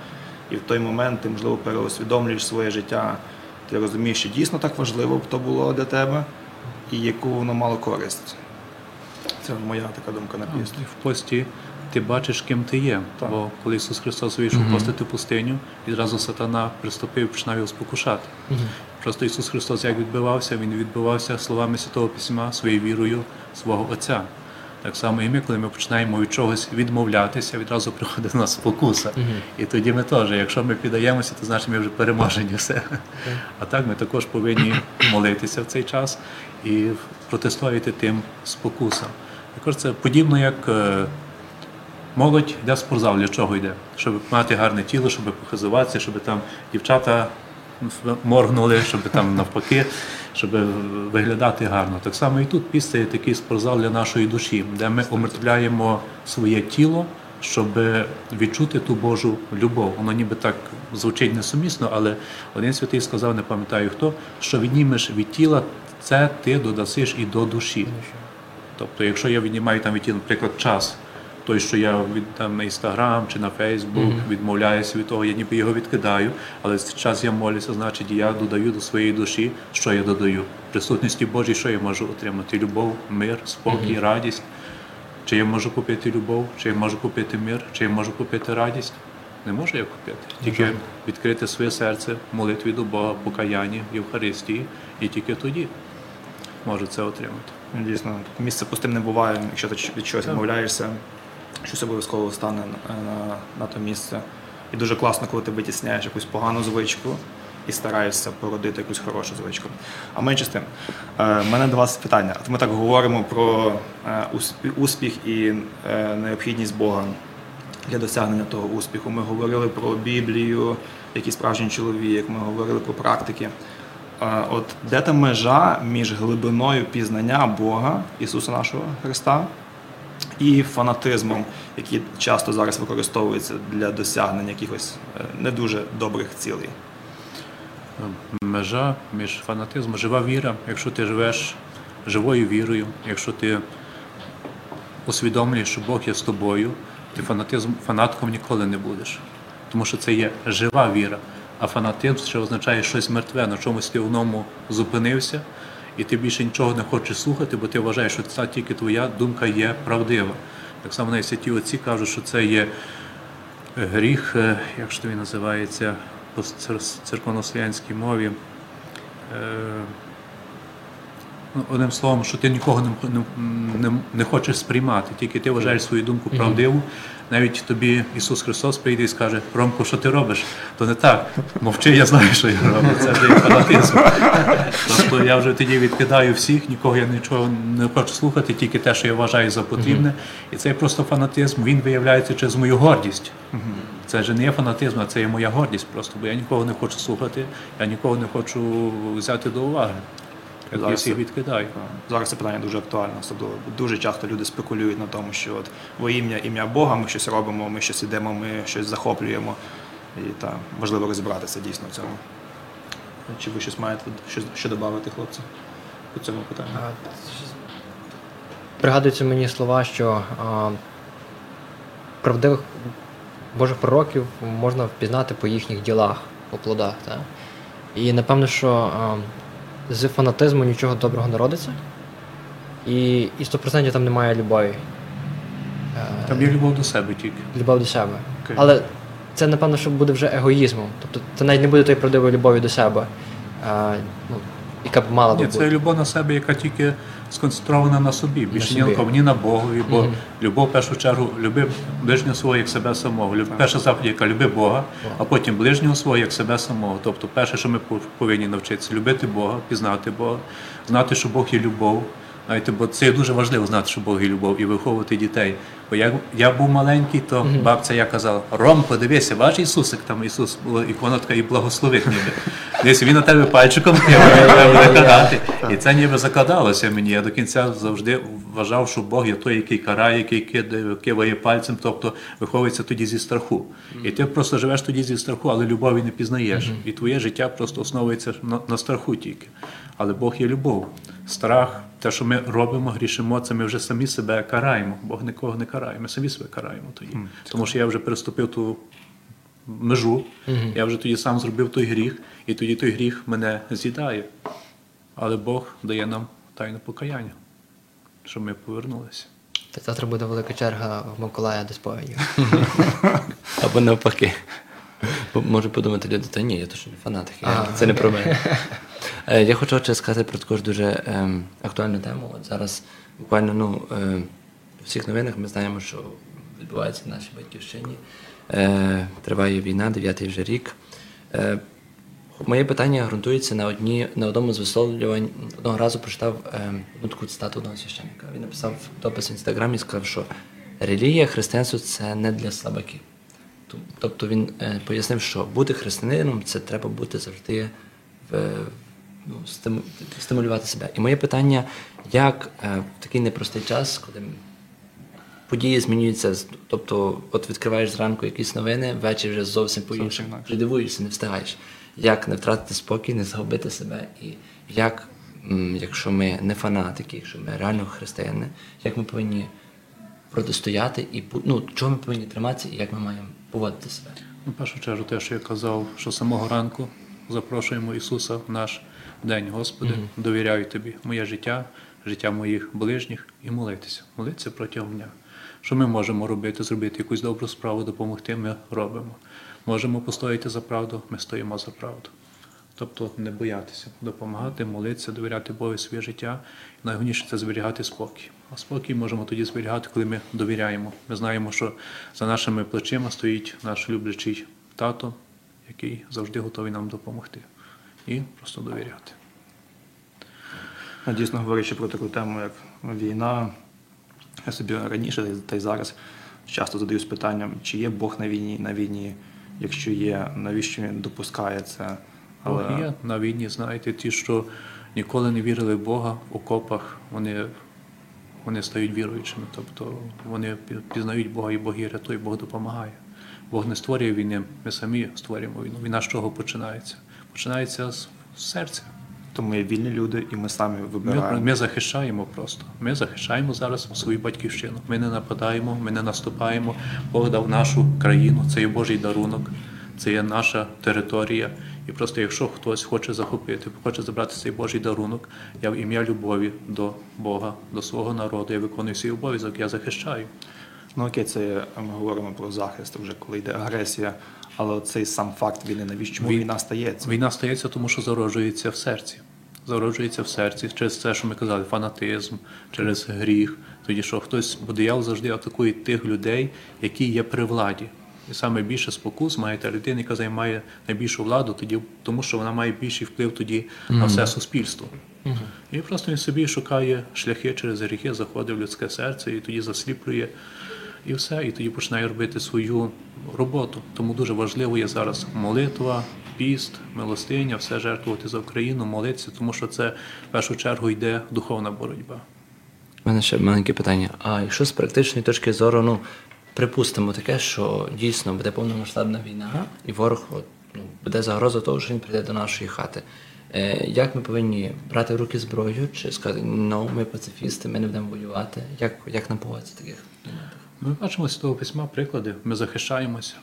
І в той момент ти, можливо, переусвідомлюєш своє життя. Ти розумієш, що дійсно так важливо б то було для тебе, і яку воно мало користь. Це моя така думка на піст.
І в пості ти бачиш, ким ти є. Бо коли Ісус Христос вийшов
Мгм.
постити пустиню, відразу сатана приступив і починав його спокушати.
Мгм.
Просто Ісус Христос як відбивався, Він відбивався словами Святого Письма, своєю вірою свого Отця. Так само і ми, коли ми починаємо від чогось відмовлятися, відразу приходить до нас спокуса.
Мгм.
І тоді ми теж, якщо ми піддаємося, то значить ми вже переможені все. А так ми також повинні молитися в цей час і протистояти тим спокусам. Також це подібно як е, молодь йде в спортзал, для чого йде? Щоб мати гарне тіло, щоб похизуватися, щоб там дівчата моргнули, щоб там навпаки, щоб виглядати гарно. Так само і тут піст це є такий спортзал для нашої душі, де ми омертвляємо своє тіло, щоб відчути ту Божу любов. Воно ніби так звучить несумісно, але один святий сказав, не пам'ятаю хто, що віднімеш від тіла, це ти додасиш і до душі. Тобто, якщо я віднімаю там від тіла, наприклад, час, той, що я від там на інстаграм чи на Фейсбук
Мгм.
відмовляюся від того, я ніби його відкидаю, але цей час я молюся, значить я додаю до своєї душі, що я додаю. Присутності Божій, що я можу отримати? Любов, мир, спокій,
Мгм.
радість. Чи я можу купити любов, чи я можу купити мир, чи я можу купити радість? Не можу я купити. Тільки відкрити своє серце, молитві до Бога, покаянні, Євхаристії, і тільки тоді можу це отримати.
Дійсно, місце пустим не буває, якщо ти від чогось відмовляєшся, щось обов'язково стане на, на, на то місце. І дуже класно, коли ти витісняєш якусь погану звичку і стараєшся породити якусь хорошу звичку. А менше з тим, е, в мене до вас питання. От ми так говоримо про е, успіх, і е, необхідність Бога для досягнення того успіху. Ми говорили про Біблію, який справжній чоловік, ми говорили про практики. Е, От де та межа між глибиною пізнання Бога, Ісуса нашого Христа, і фанатизмом, який часто зараз використовується для досягнення якихось е, не дуже добрих цілей.
межа між фанатизмом, жива віра. Якщо ти живеш живою вірою, якщо ти усвідомлюєш, що Бог є з тобою, ти фанатизм, фанатком ніколи не будеш. Тому що це є жива віра. А фанатизм ще означає щось мертве, на чомусь ти в ньому зупинився, і ти більше нічого не хочеш слухати, бо ти вважаєш, що це тільки твоя думка є правдива. Так само навіть святі отці кажуть, що це є гріх, е, як ж він називається по цер- церковнослов'янській мові. Е, ну, Одним словом, що ти нікого не, не, не, хочеш сприймати, тільки ти вважаєш свою думку правдиву. Навіть тобі Ісус Христос прийде і скаже, Ромко, що ти робиш? То не так. Мовчи, я знаю, що я роблю. Це вже фанатизм. Тобто я вже тоді відкидаю всіх, нікого я нічого не хочу слухати, тільки те, що я вважаю за потрібне. І цей просто фанатизм, він виявляється через мою гордість. Це ж не є фанатизм, а це є моя гордість просто, бо я нікого не хочу слухати, я нікого не хочу взяти до уваги. Я
Зараз
всіх
це-
відкидаю.
Зараз це питання дуже актуальне, особливо. Дуже часто люди спекулюють на тому, що от во ім'я ім'я Бога ми щось робимо, ми щось ідемо, ми щось захоплюємо. І та важливо розібратися дійсно в цьому. Чи ви щось маєте що, що додати, хлопці, по цьому питанню?
Пригадуються мені слова, що а, правдивих Божих пророків можна впізнати по їхніх ділах, по плодах. Так? І напевно, що а, з фанатизму нічого доброго не родиться, і, і 100% там немає любові. Е,
Там є любов до себе тільки.
Любов до себе.
Okay.
Але це, напевно, що буде вже егоїзмом. Тобто це навіть не буде тої правдивої любові до себе. А, ну, яка б мала би бути.
це любов на себе, яка тільки сконцентрована на собі, більше ні на кого, ні на Богові, бо
Мгм.
любов в першу чергу люби ближнього свого як себе самого. Люб- Перша заповідь, яка люби Бога, а потім ближнього свого як себе самого. Тобто, перше, що ми пов- повинні навчитися, любити Бога, пізнати Бога, знати, що Бог є любов. Знаєте, бо це дуже важливо знати, що Бог є любов і виховувати дітей. Бо як я був маленький, то бабця я казала: Ром, подивися, бач Ісусик, там Ісус була ікона така і благословить ніби. Десь він на тебе пальчиком буде казати. І це ніби закладалося мені. Я до кінця завжди вважав, що Бог є той, який карає, який кидає, киває пальцем, тобто виховується тоді зі страху. І ти просто живеш тоді зі страху, але любові не пізнаєш. І твоє життя просто основується на, на страху тільки. Але Бог є любов. Страх, те, що ми робимо, грішимо, це ми вже самі себе караємо. Бог нікого не карає, ми самі себе караємо тоді. Тому що я вже переступив ту межу,
Мгм.
я вже тоді сам зробив той гріх, і тоді той гріх мене з'їдає. Але Бог дає нам тайне покаяння, щоб ми повернулися.
Та Завтра буде велика черга в Миколая до сповіді.
Або навпаки. Може подумати люди, та ні, я то що не фанат, це не про мене. Е, Я хочу ще сказати про також дуже ем, актуальну тему. От зараз буквально ну, е, у всіх новинах ми знаємо, що відбувається в нашій батьківщині. Е, Триває війна, дев'ятий вже рік. Е, Моє питання ґрунтується на одні на одному з висловлювань. Одного разу прочитав ем, одну таку цитату одного священника. Він написав допис в інстаграмі і сказав, що релігія християнство це не для слабаків. Тобто він е, пояснив, що бути християнином це треба бути завжди в, ну, стиму, стимулювати себе. І моє питання: як е, в такий непростий час, коли події змінюються, тобто, от відкриваєш зранку якісь новини, ввечері вже зовсім по-іншому. дивуєшся, не встигаєш. Як не втратити спокій, не загубити себе, і як, якщо ми не фанатики, якщо ми реально християни, як ми повинні протистояти і ну, чого ми повинні триматися і як ми маємо поводити себе.
Ну, першу чергу, те, що я казав, що самого ранку запрошуємо Ісуса в наш день, Господи, довіряю Тобі моє життя, життя моїх ближніх і молитися. Молитися протягом дня. Що ми можемо робити, зробити якусь добру справу, допомогти, ми робимо. Можемо постояти за правду, ми стоїмо за правду. Тобто не боятися, допомагати, молитися, довіряти Богу своє життя. Найголовніше це зберігати спокій. А спокій можемо тоді зберігати, коли ми довіряємо. Ми знаємо, що за нашими плечима стоїть наш люблячий тато, який завжди готовий нам допомогти. І просто довіряти.
Ну, Дійсно, говорячи про таку тему, як війна, я собі раніше та й- зараз часто задаюсь питанням, чи є Бог на війні, на війні, якщо є, навіщо він допускає це.
Бог є на війні, знаєте, ті, що ніколи не вірили в Бога в окопах, вони, вони стають віруючими. Тобто вони пізнають Бога, і Бог їх рятує, Бог допомагає. Бог не створює війни, ми самі створюємо війну. Війна з чого починається? Починається з серця.
Тому є вільні люди, і ми самі
Ми, ми захищаємо просто. Ми захищаємо зараз свою батьківщину. Ми не нападаємо, ми не наступаємо. Бог дав нашу країну, це є Божий дарунок, це є наша територія. І просто якщо хтось хоче захопити, хоче забрати цей Божий дарунок, я в ім'я любові до Бога, до свого народу, я виконую свій обов'язок, я захищаю.
Ну окей, це ми говоримо про захист, вже коли йде агресія, але цей сам факт війни, навіщо чому
Вій-
війна стається?
Війна стається, тому що зароджується в серці. Зароджується в серці через те, що ми казали, фанатизм, через гріх. Тоді що хтось, бо диявол завжди атакує тих людей, які є при владі. І саме більше спокус має та людина, яка займає найбільшу владу, тоді, тому що вона має більший вплив тоді на все суспільство.
Мгм.
І просто він собі шукає шляхи через гріхи, заходить в людське серце і тоді засліплює. І все, і тоді починає робити свою роботу. Тому дуже важливо є зараз молитва, піст, милостиня, все жертвувати за Україну, молитися, тому що це в першу чергу йде духовна боротьба.
У мене ще маленьке питання. А якщо з практичної точки зору, ну припустимо таке, що дійсно буде повномасштабна війна, і ворог ну, буде загроза того, що він прийде до нашої хати. Е, як ми повинні брати в руки зброю, чи сказати, ну, ми пацифісти, ми не будемо воювати? Як, як нам поводитися таких?
Ми бачимо з того письма приклади. Ми захищаємося,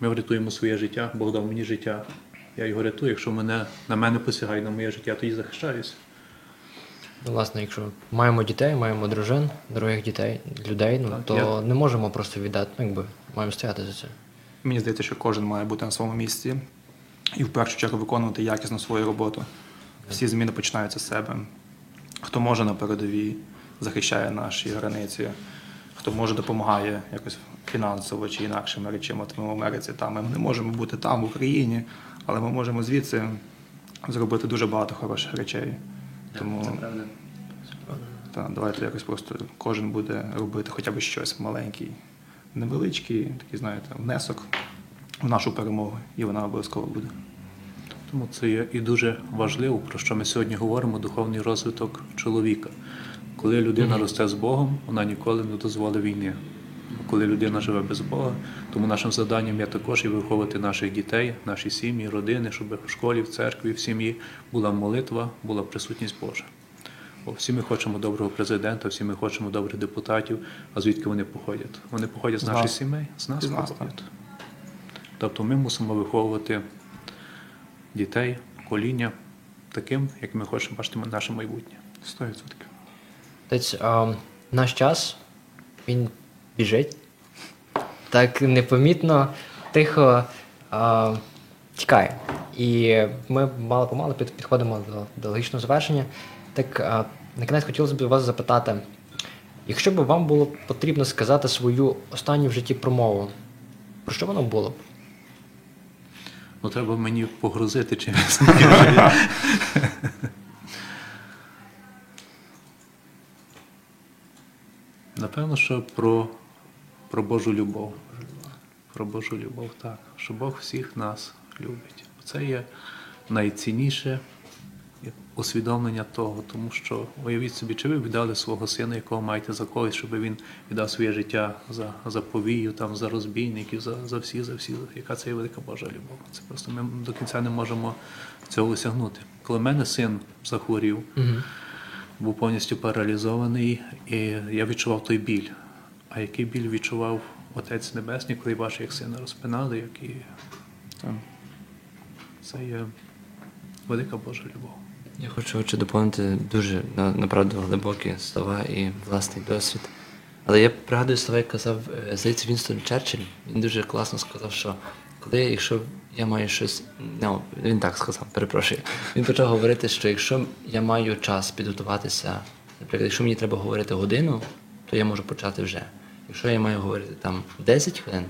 ми врятуємо своє життя, Бог дав мені життя. Я його рятую. Якщо мене, на мене посягає на моє життя, тоді захищаюся.
Ну, власне, якщо маємо дітей, маємо дружин, дорогих дітей, людей, ну, то
я-
не можемо просто віддати, ну, якби маємо стояти за це.
Мені здається, що кожен має бути на своєму місці і в першу чергу виконувати якісно свою роботу. Всі зміни починаються з себе. Хто може на передовій, захищає наші границі, хто може допомагає якось фінансово чи інакшими речами. От ми в Америці там ми не можемо бути там, в Україні, але ми можемо звідси зробити дуже багато хороших речей. Тому та, давайте якось просто кожен буде робити хоча б щось маленький, невеличкий, такий, знаєте, внесок в нашу перемогу, і вона обов'язково буде.
Тому це є і дуже важливо, про що ми сьогодні говоримо, духовний розвиток чоловіка. Коли людина росте з Богом, вона ніколи не дозволить війни. Коли людина живе без Бога, тому нашим завданням є також і виховувати наших дітей, наші сім'ї, родини, щоб в школі, в церкві, в сім'ї була молитва, була присутність Божа. Бо всі ми хочемо доброго президента, всі ми хочемо добрих депутатів. А звідки вони походять? Вони походять з наших сімей, з нас походять. Тобто ми мусимо виховувати дітей, покоління таким, як ми хочемо бачити наше майбутнє.
100%.
Тобто, а, наш час він біжить. Так непомітно, тихо а, тікає. І ми мало помалу підходимо до, до логічного завершення. Так, а, на кінець хотілося б вас запитати, якщо б вам було потрібно сказати свою останню в житті промову, про що воно було б?
Ну, треба мені погрузити чимось. Напевно, що про, про Божу любов. Про Божу любов, так. Що Бог всіх нас любить. Це є найцінніше усвідомлення того, тому що уявіть собі, чи ви віддали свого сина, якого маєте за когось, щоб він віддав своє життя за, за повію, там, за розбійників, за, за всі, за всі. Яка це є велика Божа любов? Це просто ми до кінця не можемо цього осягнути. Коли в мене син захворів,
Мгм.
Був повністю паралізований, і я відчував той біль. А який біль відчував Отець Небесний, коли бачив, як сина розпинали, як і... це є велика Божа любов.
Я хочу, хочу доповнити дуже направду глибокі слова і власний досвід. Але я пригадую слова, як казав, е, здається, Вінстон Черчилль. Він дуже класно сказав, що коли, якщо я маю щось, ну, він так сказав, перепрошую. Він почав говорити, що якщо я маю час підготуватися, наприклад, якщо мені треба говорити годину, то я можу почати вже. Якщо я маю говорити там 10 хвилин,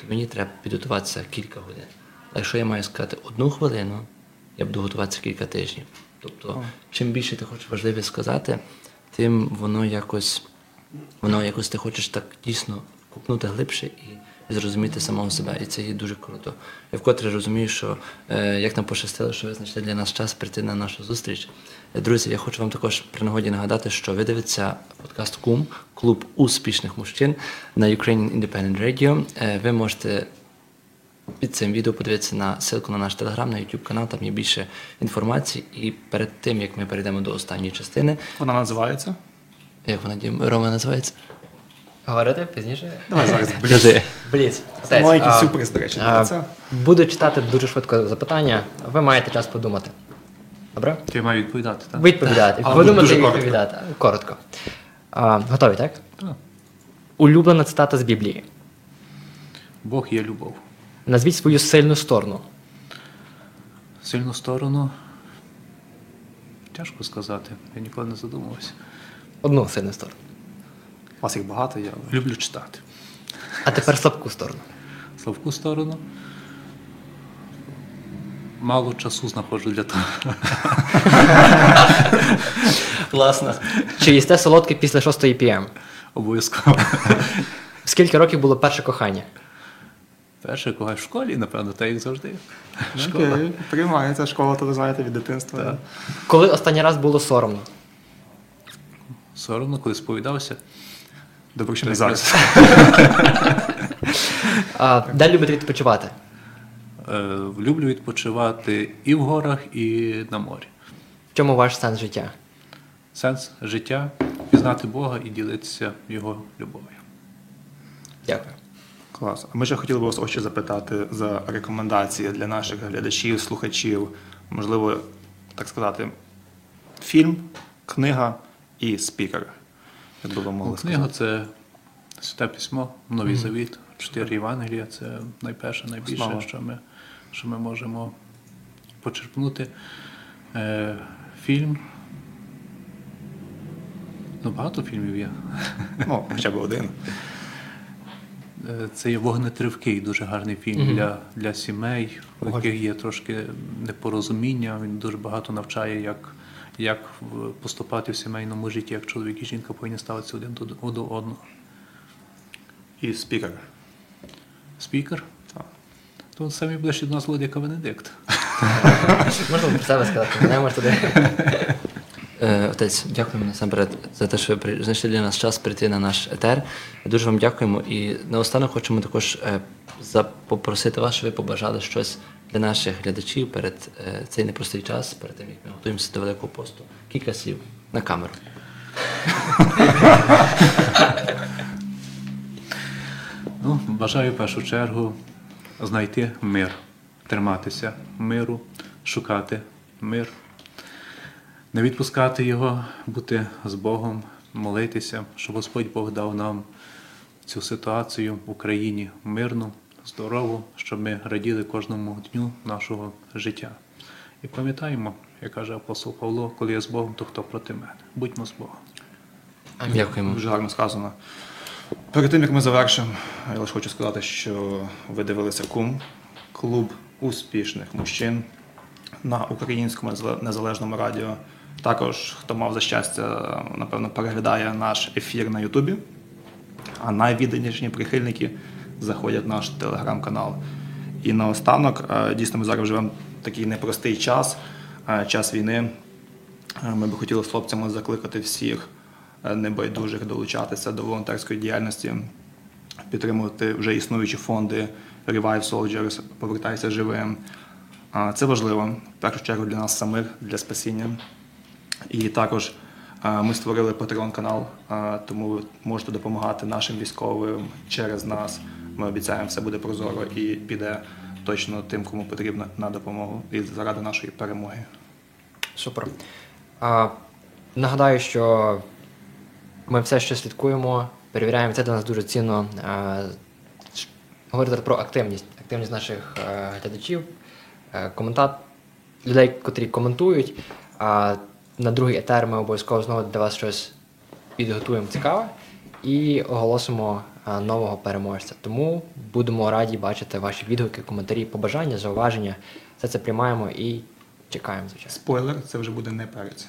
то мені треба підготуватися кілька годин. А якщо я маю сказати одну хвилину, я буду готуватися кілька тижнів. Тобто, чим більше ти хочеш важливе сказати, тим воно якось, воно якось ти хочеш так дійсно купнути глибше і зрозуміти самого себе. І це є дуже круто. Я вкотре розумію, що е, як нам пощастило, що ви знайшли для нас час прийти на нашу зустріч. Е, Друзі, я хочу вам також при нагоді нагадати, що ви дивитеся подкаст Кум, клуб успішних мужчин на Ukrainian Independent Radio. Е, Ви можете під цим відео подивитися на ссылку на наш телеграм, на YouTube канал, там є більше інформації. І перед тим, як ми перейдемо до останньої частини.
Вона називається?
Як вона Рома називається?
Говорити пізніше?
Давай зараз.
Бліц.
Це маленький сюрприз, до речі,
а,
це.
Буду читати дуже швидко запитання, ви маєте час подумати. Добре?
Я маю відповідати, так?
Відповідати. Подумати
дуже
і відповідати. Коротко. А, готові, так?
Так.
Улюблена цитата з Біблії.
Бог є любов.
Назвіть свою сильну сторону.
Сильну сторону. Тяжко сказати. Я ніколи не задумувався.
Одну сильну сторону.
У вас їх багато є.
Люблю читати.
А тепер слабку сторону.
Слабку сторону. Мало часу знаходжу для того.
Класно. Чи їсте солодке після 6 пм?
Обов'язково.
Скільки років було перше кохання?
Перше кого в школі, напевно, та як завжди.
Окей, приймається школа, то ви знаєте від дитинства.
Коли останній раз було соромно?
Соромно, коли сповідався.
Добре, що не зараз.
А, де любите відпочивати?
Е, Люблю відпочивати і в горах, і на морі.
В чому ваш сенс життя?
Сенс життя пізнати Бога і ділитися Його любов'ю.
Дякую.
Клас. А ми ще хотіли б вас ще запитати за рекомендації для наших глядачів, слухачів. Можливо, так сказати, фільм, книга і спікер. Як би ви могли
Ну, Книга
сказати.
це святе письмо, Новий
Мгм.
Завіт, чотири Євангелія це найперше, найбільше,
Слава.
що ми, що ми можемо почерпнути. Е, Фільм. Ну, багато фільмів є.
Ну, хоча б один.
Е, Це є вогнетривкий, дуже гарний фільм
Мгм.
для, для сімей, у яких є трошки непорозуміння. Він дуже багато навчає, як, як поступати в сімейному житті, як чоловік і жінка повинні ставитися один до, одного.
І спікер.
Спікер?
Так.
То самі ближче до нас Владика Венедикт.
Можна про себе сказати, мене може туди.
Е, Отець, дякуємо насамперед за те, що ви знайшли для нас час прийти на наш етер. Дуже вам дякуємо. І наостанок хочемо також е, попросити вас, щоб ви побажали щось для наших глядачів перед е, цей непростий час, перед тим, як ми готуємося до Великого посту. Кілька слів на камеру.
Ну, бажаю в першу чергу знайти мир, триматися миру, шукати мир, не відпускати його, бути з Богом, молитися, щоб Господь Бог дав нам цю ситуацію в Україні мирну, здорову, щоб ми раділи кожному дню нашого життя. І пам'ятаємо, як каже апостол Павло, коли я з Богом, то хто проти мене? Будьмо з Богом.
Дякуємо.
Дуже гарно сказано. Перед тим, як ми завершимо, я лише хочу сказати, що ви дивилися кум, клуб успішних мужчин на українському незале- незалежному радіо. Також, хто мав за щастя, напевно, переглядає наш ефір на Ютубі. А найвідданіші прихильники заходять в наш телеграм-канал. І наостанок, е, дійсно, ми зараз живемо такий непростий час, е, час війни. Е, Ми би хотіли з хлопцями закликати всіх небайдужих долучатися до волонтерської діяльності, підтримувати вже існуючі фонди Revive Soldiers, повертайся живим. Це важливо, в першу чергу для нас самих, для спасіння. І також ми створили Patreon канал, тому ви можете допомагати нашим військовим через нас. Ми обіцяємо, все буде прозоро і піде точно тим, кому потрібно на допомогу і заради нашої перемоги.
Супер. А, нагадаю, що ми все ще слідкуємо, перевіряємо, це для нас дуже цінно. А, говорити про активність, активність наших е, глядачів, е, коментат, людей, котрі коментують. А на другий етер ми обов'язково знову для вас щось підготуємо цікаве і оголосимо нового переможця. Тому будемо раді бачити ваші відгуки, коментарі, побажання, зауваження. Все це приймаємо і чекаємо, звичайно.
Спойлер, це вже буде не перець.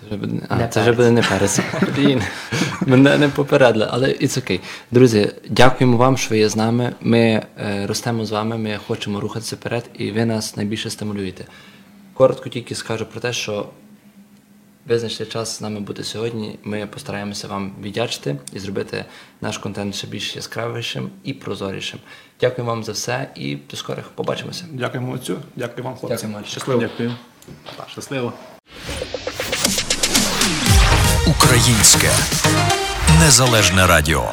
Це вже буде, а,
Не
це вже буде не перець. Блін, Мене не попередили, але it's окей. Друзі, дякуємо вам, що ви є з нами. Ми е, ростемо з вами, ми хочемо рухатися вперед, і ви нас найбільше стимулюєте. Коротко тільки скажу про те, що ви знайшли час з нами бути сьогодні. Ми постараємося вам віддячити і зробити наш контент ще більш яскравішим і прозорішим. Дякую вам за все і до скорих побачимося.
Дякуємо отцю, дякую вам, хлопці.
Дякую.
Щасливо.
Дякую. Щасливо.
Українське незалежне радіо.